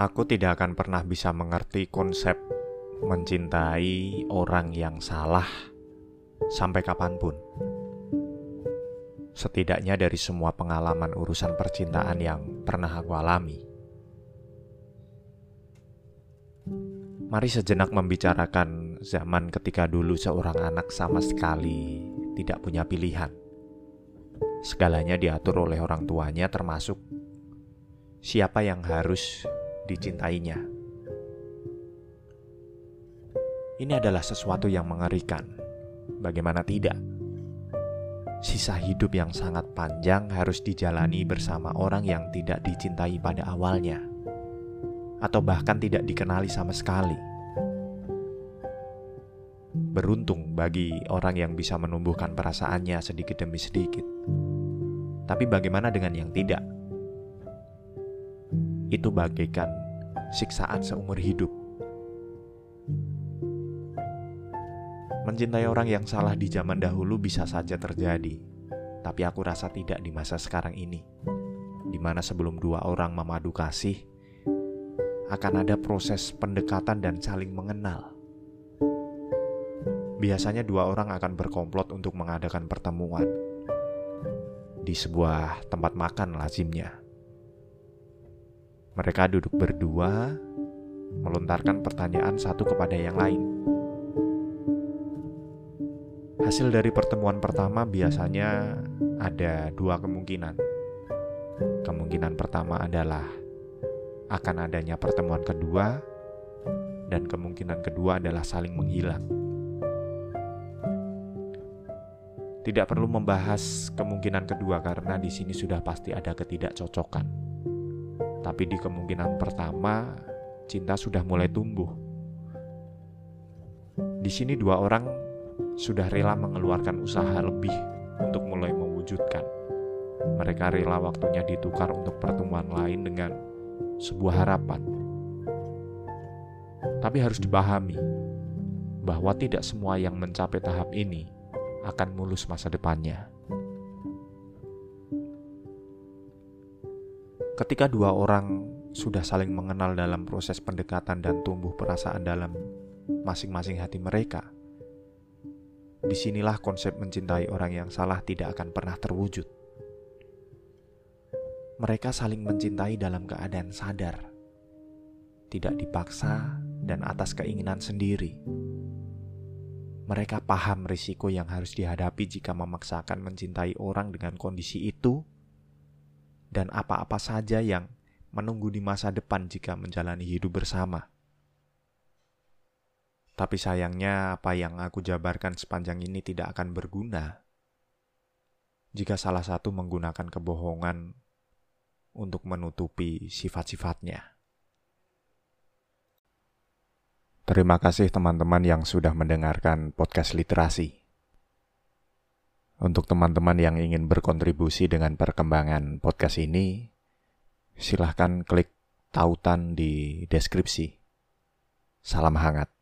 Aku tidak akan pernah bisa mengerti konsep mencintai orang yang salah sampai kapan pun. Setidaknya dari semua pengalaman urusan percintaan yang pernah aku alami. Mari sejenak membicarakan zaman ketika dulu seorang anak sama sekali tidak punya pilihan. Segalanya diatur oleh orang tuanya termasuk siapa yang harus dicintainya. Ini adalah sesuatu yang mengerikan. Bagaimana tidak? Sisa hidup yang sangat panjang harus dijalani bersama orang yang tidak dicintai pada awalnya, atau bahkan tidak dikenali sama sekali. Beruntung bagi orang yang bisa menumbuhkan perasaannya sedikit demi sedikit. Tapi bagaimana dengan yang tidak? Itu bagaikan siksaan seumur hidup. Mencintai orang yang salah di zaman dahulu bisa saja terjadi, tapi aku rasa tidak di masa sekarang ini, di mana sebelum dua orang memadu kasih, akan ada proses pendekatan dan saling mengenal. Biasanya dua orang akan berkomplot untuk mengadakan pertemuan di sebuah tempat makan lazimnya. Mereka duduk berdua, melontarkan pertanyaan satu kepada yang lain. Hasil dari pertemuan pertama biasanya ada dua kemungkinan. Kemungkinan pertama adalah akan adanya pertemuan kedua, dan kemungkinan kedua adalah saling menghilang. Tidak perlu membahas kemungkinan kedua karena di sini sudah pasti ada ketidakcocokan. Tapi di kemungkinan pertama, cinta sudah mulai tumbuh. Di sini dua orang sudah rela mengeluarkan usaha lebih untuk mulai mewujudkan. Mereka rela waktunya ditukar untuk pertemuan lain dengan sebuah harapan. Tapi harus dipahami bahwa tidak semua yang mencapai tahap ini akan mulus masa depannya. Ketika dua orang sudah saling mengenal dalam proses pendekatan dan tumbuh perasaan dalam masing-masing hati mereka, di sinilah konsep mencintai orang yang salah tidak akan pernah terwujud. Mereka saling mencintai dalam keadaan sadar, tidak dipaksa, dan atas keinginan sendiri. Mereka paham risiko yang harus dihadapi jika memaksakan mencintai orang dengan kondisi itu, dan apa-apa saja yang menunggu di masa depan jika menjalani hidup bersama. Tapi sayangnya apa yang aku jabarkan sepanjang ini tidak akan berguna jika salah satu menggunakan kebohongan untuk menutupi sifat-sifatnya. Terima kasih teman-teman yang sudah mendengarkan podcast literasi. Untuk teman-teman yang ingin berkontribusi dengan perkembangan podcast ini, silahkan klik tautan di deskripsi. Salam hangat.